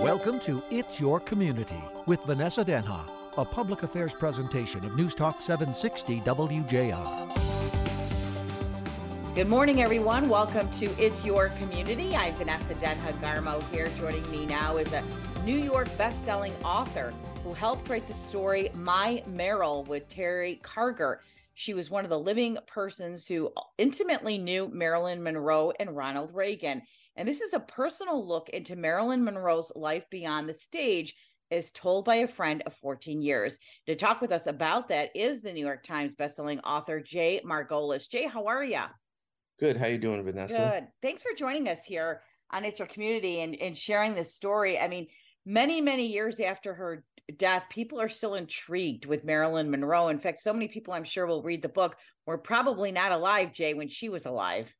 Welcome to It's Your Community with Vanessa Denha, a public affairs presentation of News Talk 760 WJR. Good morning, everyone. Welcome to It's Your Community. I'm Vanessa Denha Garmo here. Joining me now is a New York best-selling author who helped write the story My Meryl with Terry Karger. She was one of the living persons who intimately knew Marilyn Monroe and Ronald Reagan. And this is a personal look into Marilyn Monroe's life beyond the stage, as told by a friend of 14 years. To talk with us about that is the New York Times bestselling author Jay Margolis. Jay, how are you? Good. How are you doing, Vanessa? Good. Thanks for joining us here on It's Your Community and, and sharing this story. I mean, many, many years after her death, people are still intrigued with Marilyn Monroe. In fact, so many people I'm sure will read the book were probably not alive, Jay, when she was alive.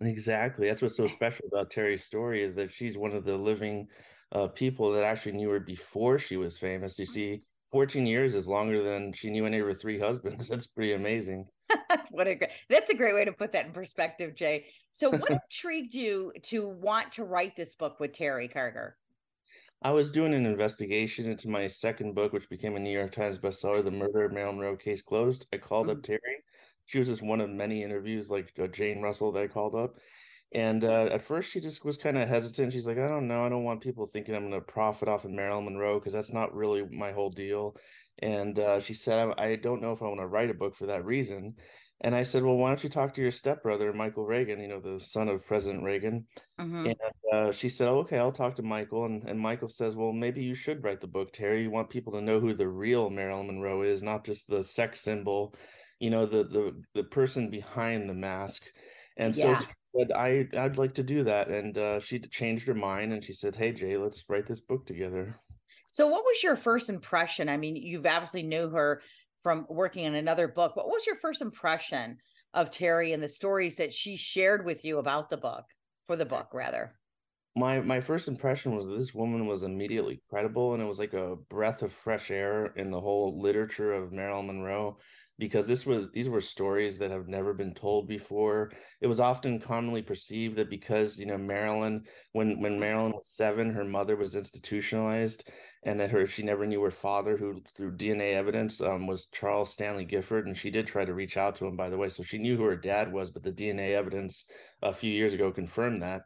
Exactly. That's what's so special about Terry's story is that she's one of the living uh, people that actually knew her before she was famous. You see, 14 years is longer than she knew any of her three husbands. That's pretty amazing. what a great that's a great way to put that in perspective, Jay. So what intrigued you to want to write this book with Terry Karger? I was doing an investigation into my second book, which became a New York Times bestseller, The Murder of Marilyn Monroe Case Closed. I called mm-hmm. up Terry she was just one of many interviews like uh, Jane Russell that I called up. And uh, at first, she just was kind of hesitant. She's like, I don't know. I don't want people thinking I'm going to profit off of Marilyn Monroe because that's not really my whole deal. And uh, she said, I don't know if I want to write a book for that reason. And I said, Well, why don't you talk to your stepbrother, Michael Reagan, you know, the son of President Reagan? Mm-hmm. And uh, she said, oh, Okay, I'll talk to Michael. And, and Michael says, Well, maybe you should write the book, Terry. You want people to know who the real Marilyn Monroe is, not just the sex symbol you know the the the person behind the mask. And so yeah. said i i'd like to do that. And uh, she changed her mind and she said hey jay let's write this book together. So what was your first impression? I mean you've obviously knew her from working on another book what was your first impression of terry and the stories that she shared with you about the book for the book rather? My my first impression was this woman was immediately credible and it was like a breath of fresh air in the whole literature of Marilyn Monroe because this was these were stories that have never been told before. It was often commonly perceived that because you know Marilyn, when when Marilyn was seven, her mother was institutionalized, and that her she never knew her father, who through DNA evidence um, was Charles Stanley Gifford, and she did try to reach out to him, by the way, so she knew who her dad was, but the DNA evidence a few years ago confirmed that,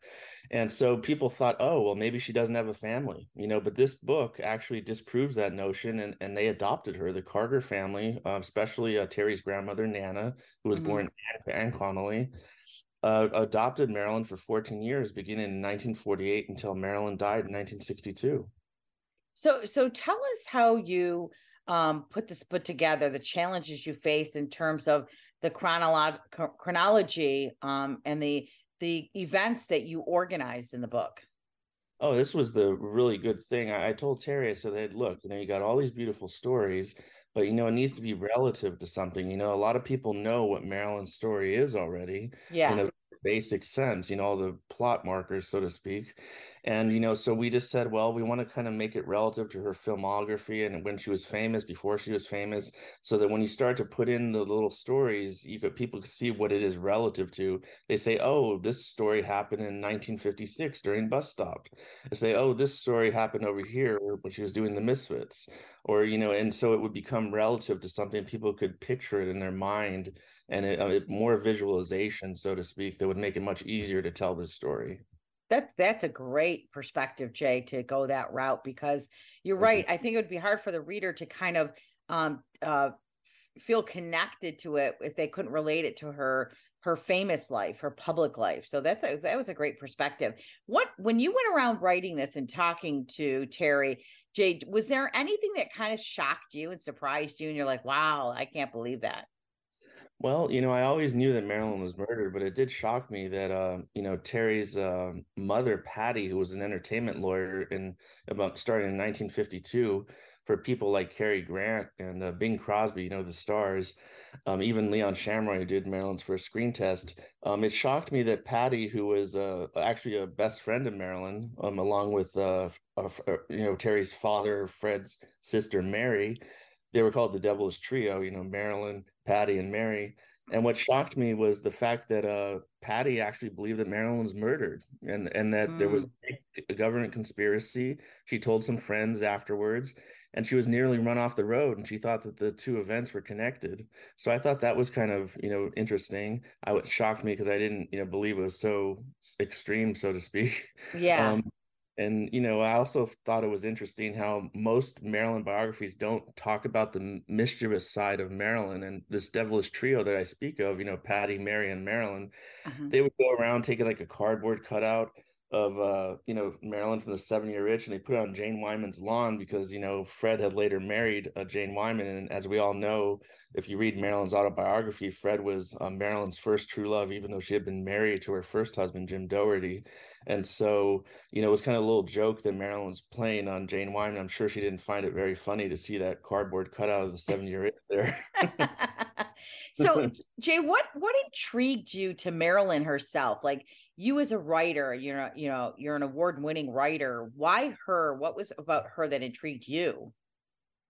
and so people thought, oh well, maybe she doesn't have a family, you know, but this book actually disproves that notion, and and they adopted her, the Karger family, uh, especially uh, Terry's grandmother Nana, who was mm-hmm. born Anne Connolly. Uh, adopted Marilyn for 14 years, beginning in 1948 until Marilyn died in 1962. So, so tell us how you um, put this put together, the challenges you faced in terms of the chronolo- chronology um, and the the events that you organized in the book. Oh, this was the really good thing. I, I told Terry, I said, look, you know, you got all these beautiful stories, but you know, it needs to be mm-hmm. relative to something. You know, a lot of people know what Marilyn's story is already. Yeah. In a basic sense, you know, all the plot markers, so to speak. And, you know, so we just said, well, we want to kind of make it relative to her filmography and when she was famous, before she was famous, so that when you start to put in the little stories, you could people could see what it is relative to. They say, oh, this story happened in 1956 during bus stop. They say, oh, this story happened over here when she was doing the Misfits. Or, you know, and so it would become relative to something people could picture it in their mind and it, uh, more visualization, so to speak, that would make it much easier to tell this story. That that's a great perspective, Jay, to go that route because you're mm-hmm. right. I think it would be hard for the reader to kind of um, uh, feel connected to it if they couldn't relate it to her her famous life, her public life. So that's a, that was a great perspective. What when you went around writing this and talking to Terry, Jay, was there anything that kind of shocked you and surprised you, and you're like, "Wow, I can't believe that." Well, you know, I always knew that Marilyn was murdered, but it did shock me that, uh, you know, Terry's uh, mother, Patty, who was an entertainment lawyer in about starting in 1952 for people like Cary Grant and uh, Bing Crosby, you know, the stars, um, even Leon Shamroy, who did Marilyn's first screen test. Um, it shocked me that Patty, who was uh, actually a best friend of Marilyn, um, along with, uh, you know, Terry's father, Fred's sister, Mary, they were called the Devil's Trio, you know, Marilyn, Patty, and Mary. And what shocked me was the fact that uh, Patty actually believed that Marilyn was murdered, and and that mm. there was mm. a government conspiracy. She told some friends afterwards, and she was nearly run off the road, and she thought that the two events were connected. So I thought that was kind of you know interesting. I was shocked me because I didn't you know believe it was so extreme, so to speak. Yeah. Um, and you know i also thought it was interesting how most Marilyn biographies don't talk about the mischievous side of Marilyn and this devilish trio that i speak of you know patty mary and marilyn uh-huh. they would go around taking like a cardboard cutout of uh you know Marilyn from the seven year itch and they put it on Jane Wyman's lawn because you know Fred had later married uh, Jane Wyman and as we all know if you read Marilyn's autobiography Fred was uh, Marilyn's first true love even though she had been married to her first husband Jim Dougherty and so you know it was kind of a little joke that Marilyn was playing on Jane Wyman. I'm sure she didn't find it very funny to see that cardboard cutout of the seven year itch there. So Jay what what intrigued you to Marilyn herself? Like you as a writer, you're you know, you're an award-winning writer. Why her? What was about her that intrigued you?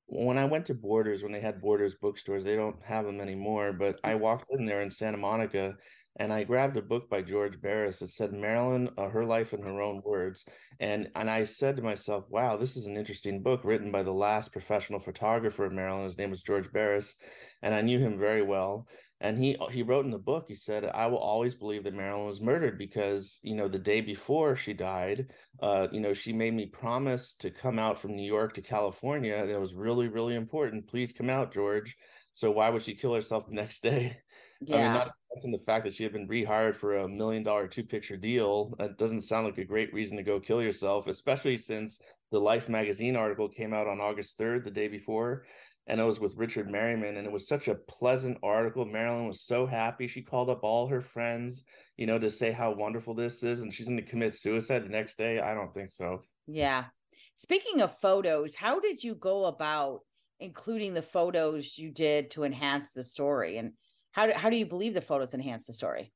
When I went to Borders, when they had Borders bookstores, they don't have them anymore. But I mm. walked in there in Santa Monica, and I grabbed a book by George Barris that said Marilyn, uh, her life in her own words, and and I said to myself, "Wow, this is an interesting book written by the last professional photographer of Marilyn. His name was George Barris, and I knew him very well." and he he wrote in the book he said i will always believe that marilyn was murdered because you know the day before she died uh you know she made me promise to come out from new york to california and it was really really important please come out george so why would she kill herself the next day yeah. i mean not in the fact that she had been rehired for a million dollar two picture deal that doesn't sound like a great reason to go kill yourself especially since the life magazine article came out on august 3rd the day before and it was with Richard Meryman, and it was such a pleasant article. Marilyn was so happy. She called up all her friends, you know, to say how wonderful this is, and she's going to commit suicide the next day. I don't think so. Yeah. Speaking of photos, how did you go about including the photos you did to enhance the story, and how do, how do you believe the photos enhance the story?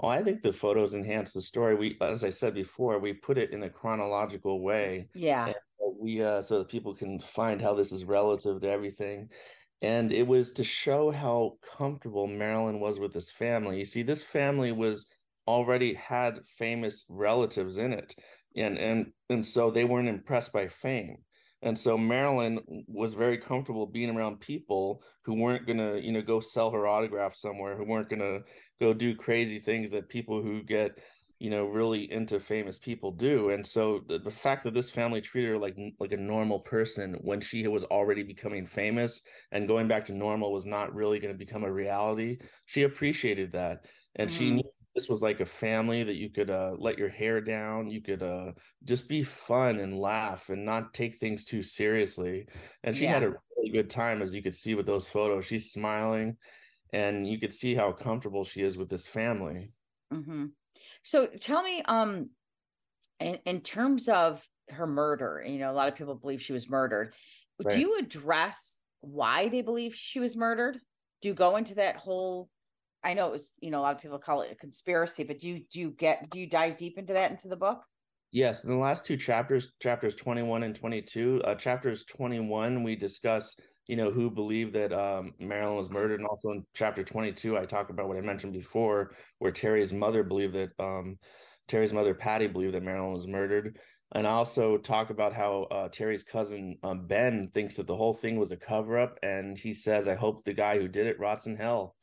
Oh, I think the photos enhance the story. We, as I said before, we put it in a chronological way. Yeah. And we uh, so that people can find how this is relative to everything and it was to show how comfortable marilyn was with this family you see this family was already had famous relatives in it and and and so they weren't impressed by fame and so marilyn was very comfortable being around people who weren't going to you know go sell her autograph somewhere who weren't going to go do crazy things that people who get you know really into famous people do and so the, the, fact that this family treated her like like a normal person when she was already becoming famous and going back to normal was not really going to become a reality she appreciated that and mm-hmm. she knew this was like a family that you could uh, let your hair down you could uh, just be fun and laugh and not take things too seriously and she yeah. had a really good time as you could see with those photos she's smiling and you could see how comfortable she is with this family mm-hmm. So tell me, um, in, in terms of her murder, you know, a lot of people believe she was murdered. Right. Do you address why they believe she was murdered? Do you go into that whole? I know it was, you know, a lot of people call it a conspiracy, but do you do you get do you dive deep into that into the book? Yes, in the last two chapters, chapters 21 and 22, uh, chapters 21, we discuss, you know, who believed that um, Marilyn was murdered. And also in chapter 22, I talk about what I mentioned before, where Terry's mother believed that, um, Terry's mother, Patty, believed that Marilyn was murdered. And I also talk about how uh, Terry's cousin, um, Ben, thinks that the whole thing was a cover up. And he says, I hope the guy who did it rots in hell.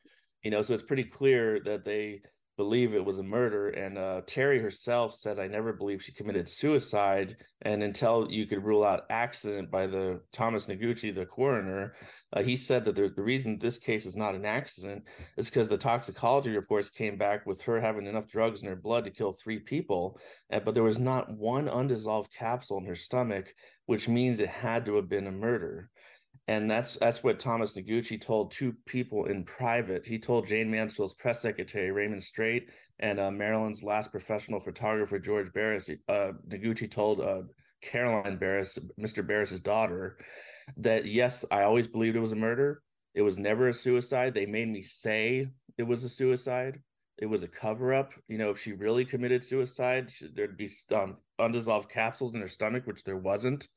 You know, so it's pretty clear that they believe it was a murder. And uh, Terry herself says, I never believed she committed suicide. And until you could rule out accident by the Thomas Noguchi, the coroner, uh, he said that the, the reason this case is not an accident is because the toxicology reports came back with her having enough drugs in her blood to kill three people. And, but there was not one undissolved capsule in her stomach, which means it had to have been a murder and that's that's what Thomas Noguchi told two people in private. He told Jayne Mansfield's press secretary Raymond Strait and uh, Marilyn's last professional photographer George Barris. Uh, Noguchi told uh, Caroline Barris, Mr. Barris's daughter, that yes, I always believed it was a murder. It was never a suicide. They made me say it was a suicide. It was a cover up. You know, if she really committed suicide, there'd be um, undissolved capsules in her stomach, which there wasn't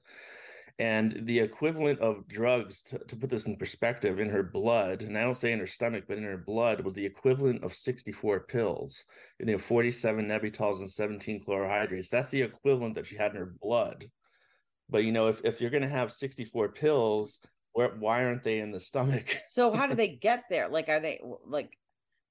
And the equivalent of drugs, to, to put this in perspective, in her blood, and I don't say in her stomach, but in her blood, was the equivalent of 64 pills. You know, 47 Nembutals and 17 chlorohydrates. That's the equivalent that she had in her blood. But you know, if, if you're gonna have 64 pills, where why aren't they in the stomach? so how do they get there? Like are they like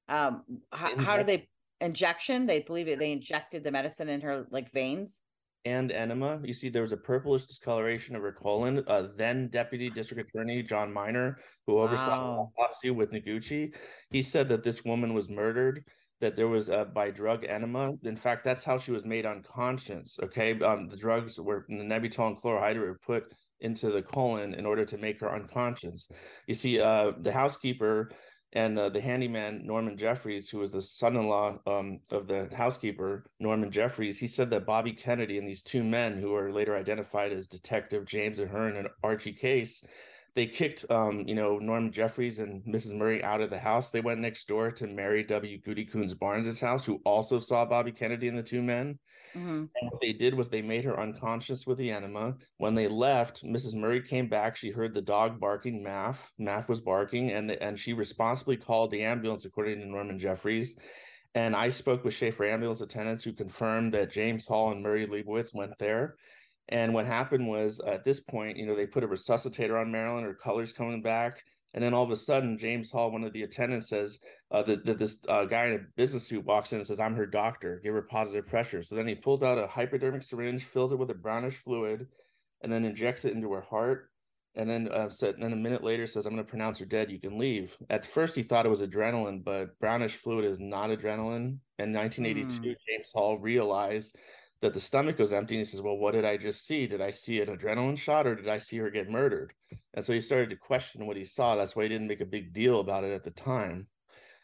um how, how do they injection? They believe it they injected the medicine in her like veins? And enema. You see, there was a purplish discoloration of her colon. Uh, then Deputy District Attorney John Miner, who oversaw wow. the autopsy with Noguchi, he said that this woman was murdered. That there was uh, by drug enema. In fact, that's how she was made unconscious. Okay, um, the drugs were the Nembutal and chlorohydrate were put into the colon in order to make her unconscious. You see, uh, the housekeeper and uh, the handyman Norman Jeffries, who was the son-in-law um, of the housekeeper Norman Jeffries, he said that Bobby Kennedy and these two men, who are later identified as Detective James Ahern and Archie Case, they kicked um, you know Norman Jeffries and Mrs. Murray out of the house. They went next door to Mary W. Goody Coons Barnes's house, who also saw Bobby Kennedy and the two men. Mm-hmm. And what they did was they made her unconscious with the enema. When they left, Mrs. Murray came back. She heard the dog barking. Maf, Maf was barking, and the, and she responsibly called the ambulance, according to Norman Jeffries. And I spoke with Schaefer ambulance attendants who confirmed that James Hall and Murray Leibowitz went there. And what happened was at this point, you know, they put a resuscitator on Marilyn, her colors coming back. And then all of a sudden, James Hall, one of the attendants, says uh, that, that this uh, guy in a business suit walks in and says, I'm her doctor, give her positive pressure. So then he pulls out a hypodermic syringe, fills it with a brownish fluid, and then injects it into her heart. And then, uh, so, and then a minute later says, I'm going to pronounce her dead. You can leave. At first, he thought it was adrenaline, but brownish fluid is not adrenaline. In 1982, mm. James Hall realized that the stomach goes empty and he says well what did i just see? Did i see an adrenaline shot or did i see her get murdered? And so he started to question what he saw. That's why he didn't make a big deal about it at the time.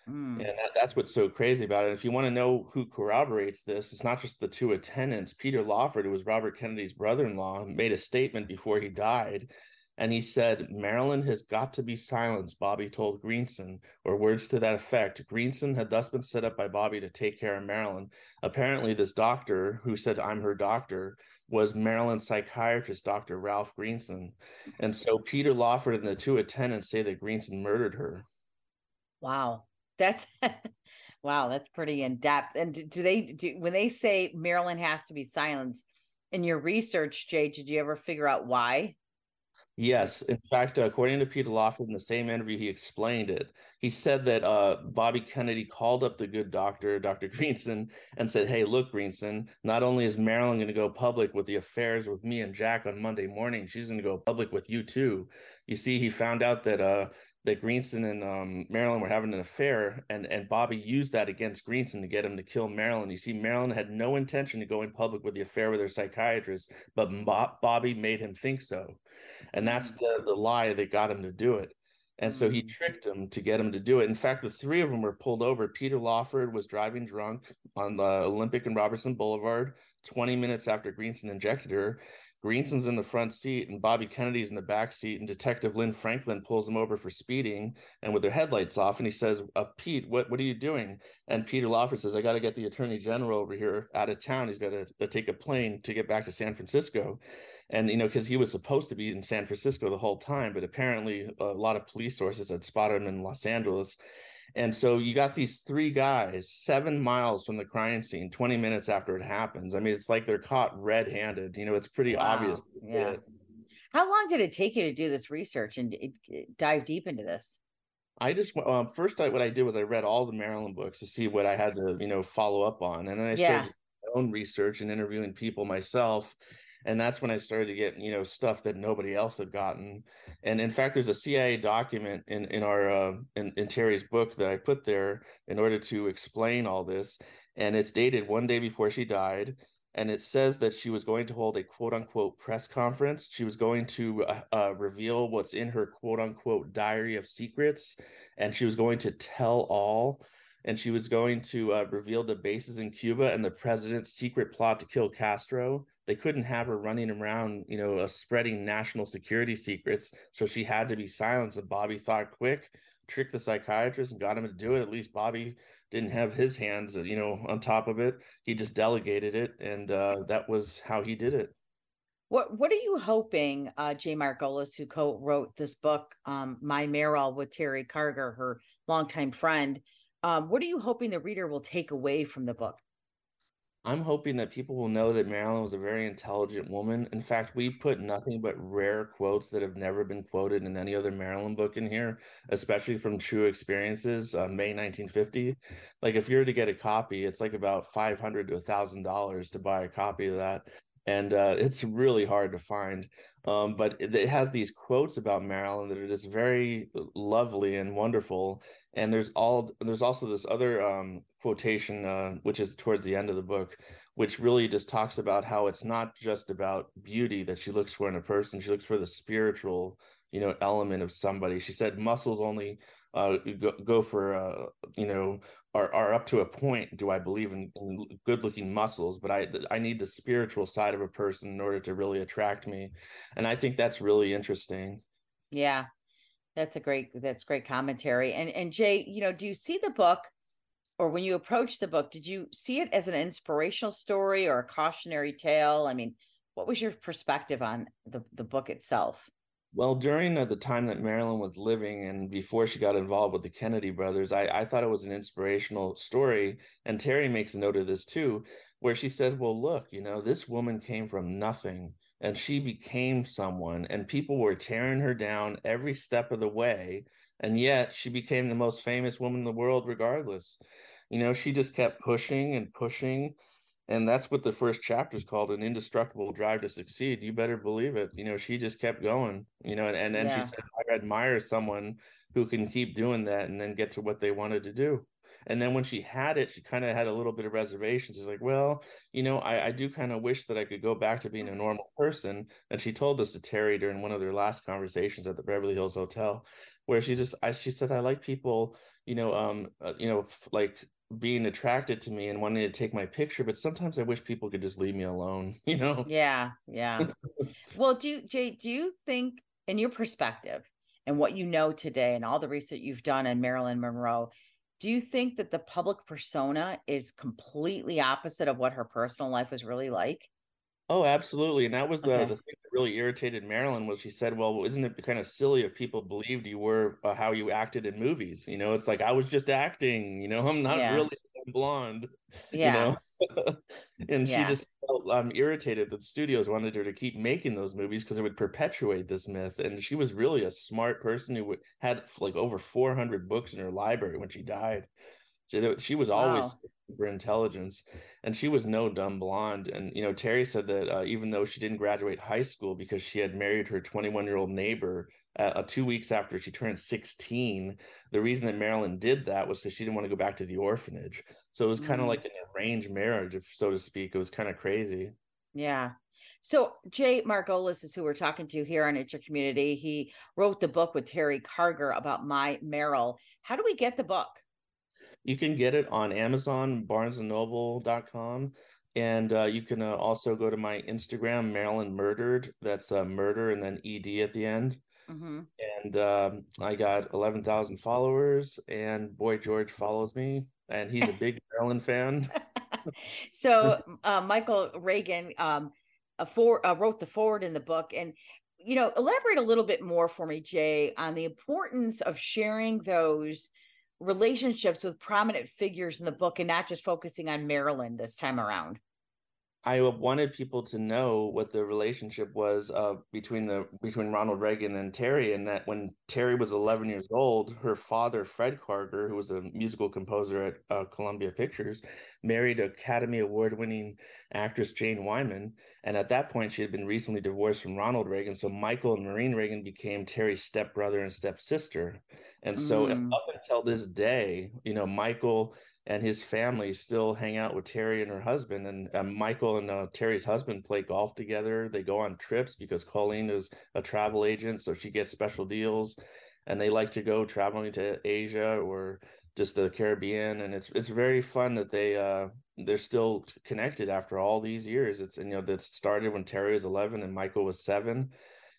Mm. and that, that's what's so crazy about it. If you want to know who corroborates this it's not just the two attendants. Peter lawford who was robert kennedy's brother-in-law made a statement before he died and he said, Marilyn has got to be silenced, Bobby told Greenson, or words to that effect. Greenson had thus been set up by Bobby to take care of Marilyn. Apparently, this doctor who said, I'm her doctor, was Marilyn's psychiatrist, Dr. Ralph Greenson. And so Peter Lawford and the two attendants say that Greenson murdered her. Wow. That's. wow, that's pretty in depth. And do they do when they say Marilyn has to be silenced in your research, Jay? Did you ever figure out why? Yes. In fact, according to Peter Lawford in the same interview, he explained it. He said that uh, Bobby Kennedy called up the good doctor, Dr. Greenson, and said, Hey, look, Greenson, not only is Marilyn going to go public with the affairs with me and Jack on Monday morning, she's going to go public with you too. You see, he found out that uh, that Greenson and um, Marilyn were having an affair, and and Bobby used that against Greenson to get him to kill Marilyn. You see, Marilyn had no intention to go in public with the affair with her psychiatrist, but Bobby made him think so, and that's mm. the the lie that got him to do it. And so he mm. tricked him to get him to do it. In fact, the three of them were pulled over. Peter Lawford was driving drunk on the Olympic and Robertson Boulevard 20 minutes after Greenson injected her. Greenson's in the front seat and Bobby Kennedy's in the back seat, and Detective Lynn Franklin pulls him over for speeding and with their headlights off. And he says, uh, Pete, what, what are you doing? And Peter Lawford says, I got to get the attorney general over here out of town. He's got to uh, take a plane to get back to San Francisco. And, you know, because he was supposed to be in San Francisco the whole time, but apparently a lot of police sources had spotted him in Los Angeles. And so you got these three guys seven miles from the crime scene, 20 minutes after it happens. I mean, it's like they're caught red handed. You know, it's pretty wow. obvious. Yeah. How long did it take you to do this research and dive deep into this? I just um, first I, what I did was I read all the Marilyn books to see what I had to you know follow up on, and then I yeah. started my own research and interviewing people myself and that's when i started to get you know stuff that nobody else had gotten and in fact there's a cia document in in our uh, in, in terry's book that i put there in order to explain all this and it's dated one day before she died and it says that she was going to hold a quote unquote press conference. She was going to uh, uh, reveal what's in her quote unquote diary of secrets, and she was going to tell all. And she was going to uh, reveal the bases in Cuba and the president's secret plot to kill Castro they couldn't have her running around, you know, uh, spreading national security secrets. So she had to be silenced. And Bobby thought quick, tricked the psychiatrist and got him to do it. At least Bobby didn't have his hands, uh, you know, on top of it. He just delegated it, and uh, that was how he did it. What What are you hoping, uh, Jay Margolis, who co-wrote this book, um, My Meryl, with Terry Karger, her longtime friend? Um, what are you hoping the reader will take away from the book? I'm hoping that people will know that Marilyn was a very intelligent woman. In fact, we put nothing but rare quotes that have never been quoted in any other Marilyn book in here, especially from True Experiences, uh, May 1950. Like, if you're to get a copy, it's like about 500 to $1,000 to buy a copy of that and uh, it's really hard to find. Um, but it, it, has these quotes about Marilyn that are just very lovely and wonderful. And there's all there's also this other um, quotation, uh, which is towards the end of the book, which really just talks about how it's not just about beauty that she looks for in a person; she looks for the spiritual, you know, element of somebody. She said muscles only uh, go, go for uh, you know are, are up to a point do i believe in, in, good looking muscles but i i need the spiritual side of a person in order to really attract me. And i think that's really interesting. Yeah. That's a great that's great commentary. And and jay you know do you see the book or when you approached the book did you see it as an inspirational story or a cautionary tale i mean what was your perspective on the the book itself well, during uh, the time that Marilyn was living and before she got involved with the Kennedy brothers, I, I thought it was an inspirational story. And Terry makes a note of this too, where she says, Well, look, you know, this woman came from nothing and she became someone, and people were tearing her down every step of the way. And yet she became the most famous woman in the world, regardless. You know, she just kept pushing and pushing and that's what the first chapter is called an indestructible drive to succeed. You better believe it. You know she just kept going you know and, and then yeah. she says i admire someone who can keep doing that and then get to what they wanted to do. And then when she had it she kind of had a little bit of reservations. She's like well you know i, I do kind of wish that i could go back to being a normal person and she told this to terry during one of their last conversations at the beverly hills hotel where she just I, she said i like people you know um uh, you know f- like being attracted to me and wanting to take my picture but sometimes i wish people could just leave me alone you know? Yeah yeah. Well do you jay do you think in your perspective and what you know today and all the research you've done on marilyn monroe do you think that the public persona is completely opposite of what her personal life was really like Oh, absolutely. And that was the, okay. the thing that really irritated Marilyn was she said, well, isn't it kind of silly if people believed you were uh, how you acted in movies? You know, it's like, I was just acting, you know, I'm not yeah. really blonde, yeah. you know? and yeah. she just felt um, irritated that studios wanted her to keep making those movies because it would perpetuate this myth. And she was really a smart person who had like over 400 books in her library when she died. She, she was always wow. super intelligence, and she was no dumb blonde. And you know, Terry said that uh, even though she didn't graduate high school because she had married her 21 year old neighbor uh, uh, two weeks after she turned 16, the reason that Marilyn did that was because she didn't want to go back to the orphanage. So it was kind of mm-hmm. like an arranged marriage, if so to speak. It was kind of crazy. Yeah. So Jay Margolis is who we're talking to here on It's Your Community. He wrote the book with Terry Karger about my Meryl. How do we get the book? You can get it on Amazon, BarnesandNoble.com, and uh, you can uh, also go to my Instagram, Marilyn Murdered. That's uh, murder and then ed at the end. Mm-hmm. And um, I got eleven thousand followers, and Boy George follows me, and he's a big Marilyn fan. so uh, Michael Reagan um, for, uh, wrote the forward in the book, and you know, elaborate a little bit more for me, Jay, on the importance of sharing those relationships with prominent figures in the book and not just focusing on Marilyn this time around. I wanted people to know what the relationship was uh, between the between Ronald Reagan and Terry, and that when Terry was 11 years old, her father Fred Karger, who was a musical composer at uh, Columbia Pictures, married Academy Award winning actress Jane Wyman, and at that point she had been recently divorced from Ronald Reagan, so Michael and Maureen Reagan became Terry's stepbrother and stepsister, and so mm. up until this day, you know, Michael and his family still hang out with Terry and her husband. And Michael and uh, Terry's husband play golf together. They go on trips because Colleen is a travel agent, so she gets special deals. And they like to go traveling to Asia or just the Caribbean. And it's it's very fun that they uh, they're still connected after all these years. It's you know that started when Terry was eleven and Michael was seven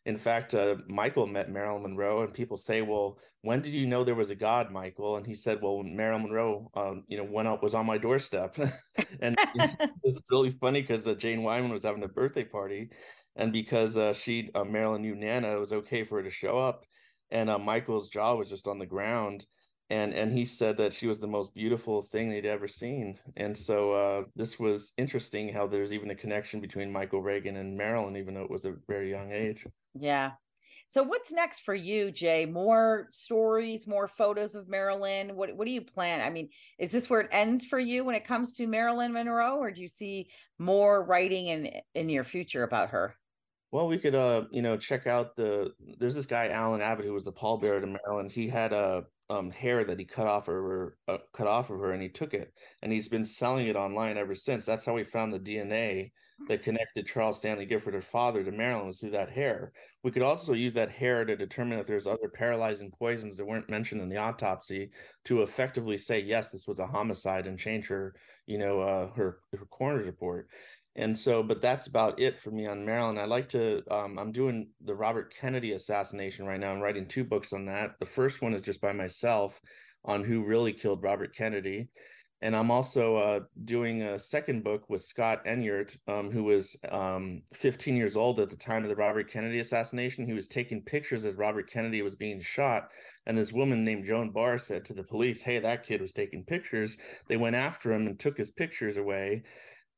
in fact, uh, Michael met Marilyn Monroe, and people say, "Well, when did you know there was a God, Michael?" And he said, "Well, Marilyn Monroe, um, you know, went up was on my doorstep." and it's really funny because uh, Jane Wyman was having a birthday party, and because uh, she uh, Marilyn knew Nana, it was okay for her to show up, and uh, Michael's jaw was just on the ground, and and he said that she was the most beautiful thing they'd ever seen, and so uh, this was interesting how there's even a connection between Michael Reagan and Marilyn, even though it was a very young age. Yeah. So what's next for you, Jay? More stories, more photos of Marilyn. What what do you plan? I mean, is this where it ends for you when it comes to Marilyn Monroe, or do you see more writing in in your future about her? Well, we could, uh, you know, check out the. There's this guy Alan Abbott who was the pallbearer to Marilyn. He had a um, hair that he cut off of her, uh, cut off of her, and he took it, and he's been selling it online ever since. That's how we found the DNA that connected Charles Stanley Gifford, her father, to Marilyn was through that hair. We could also use that hair to determine if there's other paralyzing poisons that weren't mentioned in the autopsy to effectively say yes, this was a homicide and change her, you know, uh, her her coroner's report and so but that's about it for me on marilyn. I like to um, i'm doing the robert kennedy assassination right now. I'm writing two books on that. The first one is just by myself on who really killed robert kennedy. And i'm also uh, doing a second book with scott enyart um, who was um, 15 years old at the time of the robert kennedy assassination. He was taking pictures as robert kennedy was being shot. And this woman named joan barr said to the police hey that kid was taking pictures. They went after him and took his pictures away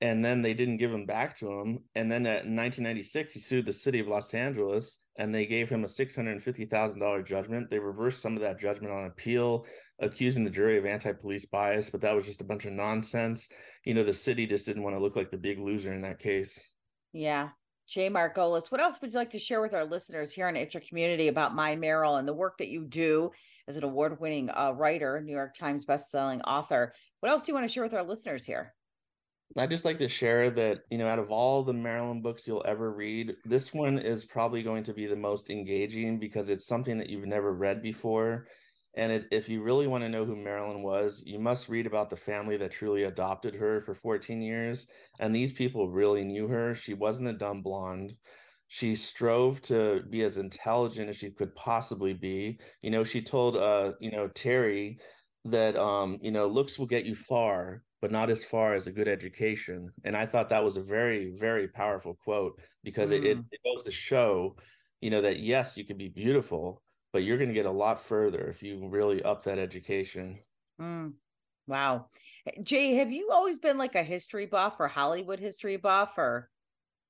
and then they didn't give him back to him. And then in 1996, he sued the city of Los Angeles, and they gave him a $650,000 judgment. They reversed some of that judgment on appeal, accusing the jury of anti-police bias, but that was just a bunch of nonsense. You know, the city just didn't want to look like the big loser in that case. Yeah. Jay Margolis, what else would you like to share with our listeners here in It's Your Community about My Meryl and the work that you do as an award-winning uh, writer, New York Times best-selling author? What else do you want to share with our listeners here? I just like to share that, you know, out of all the Marilyn books you'll ever read, this one is probably going to be the most engaging because it's something that you've never read before. And it, if you really want to know who Marilyn was, you must read about the family that truly adopted her for 14 years. And these people really knew her. She wasn't a dumb blonde. She strove to be as intelligent as she could possibly be. You know, she told, uh, you know, Terry that, um, you know, looks will get you far, but not as far as a good education. And I thought that was a very, very powerful quote because mm. it, it, goes to show, you know, that yes, you can be beautiful, but you're going to get a lot further if you really up that education. Mm. Wow. Jay, have you always been like a history buff or Hollywood history buff or?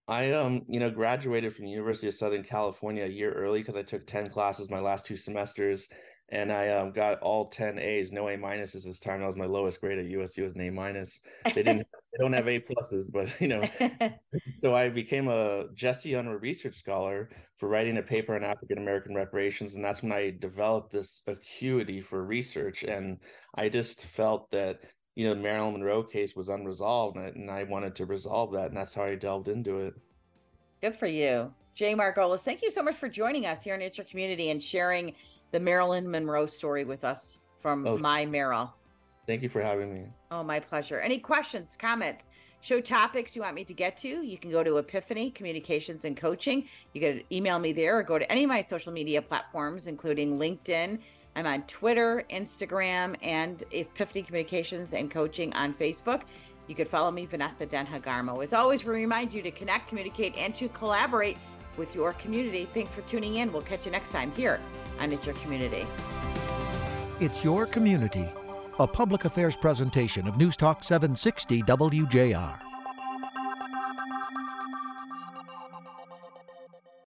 I um, you know, graduated from the University of Southern California a year early because I took 10 classes my last two semesters and I um, got all 10 A's, no A minuses this time. That was my lowest grade at USC was an A minus. They didn't they don't have A pluses, but you know. so I became a Jesse Unruh research scholar for writing a paper on African American reparations. And that's when I developed this acuity for research. And I just felt that, you know, the Marilyn Monroe case was unresolved and I wanted to resolve that. And that's how I delved into it. Good for you. Jay Margolis, thank you so much for joining us here in It's Your Community and sharing the Marilyn Monroe story with us from oh, My Meryl. Thank you for having me. Oh, my pleasure. Any questions, comments, show topics you want me to get to? You can go to Epiphany Communications and Coaching. You can email me there or go to any of my social media platforms, including LinkedIn. I'm on Twitter, Instagram, and Epiphany Communications and Coaching on Facebook. You could follow me, Vanessa Denha Garmo. As always, we remind you to connect, communicate, and to collaborate with your community. Thanks for tuning in. We'll catch you next time here on It's Your Community. It's Your Community, a public affairs presentation of News Talk 760 WJR.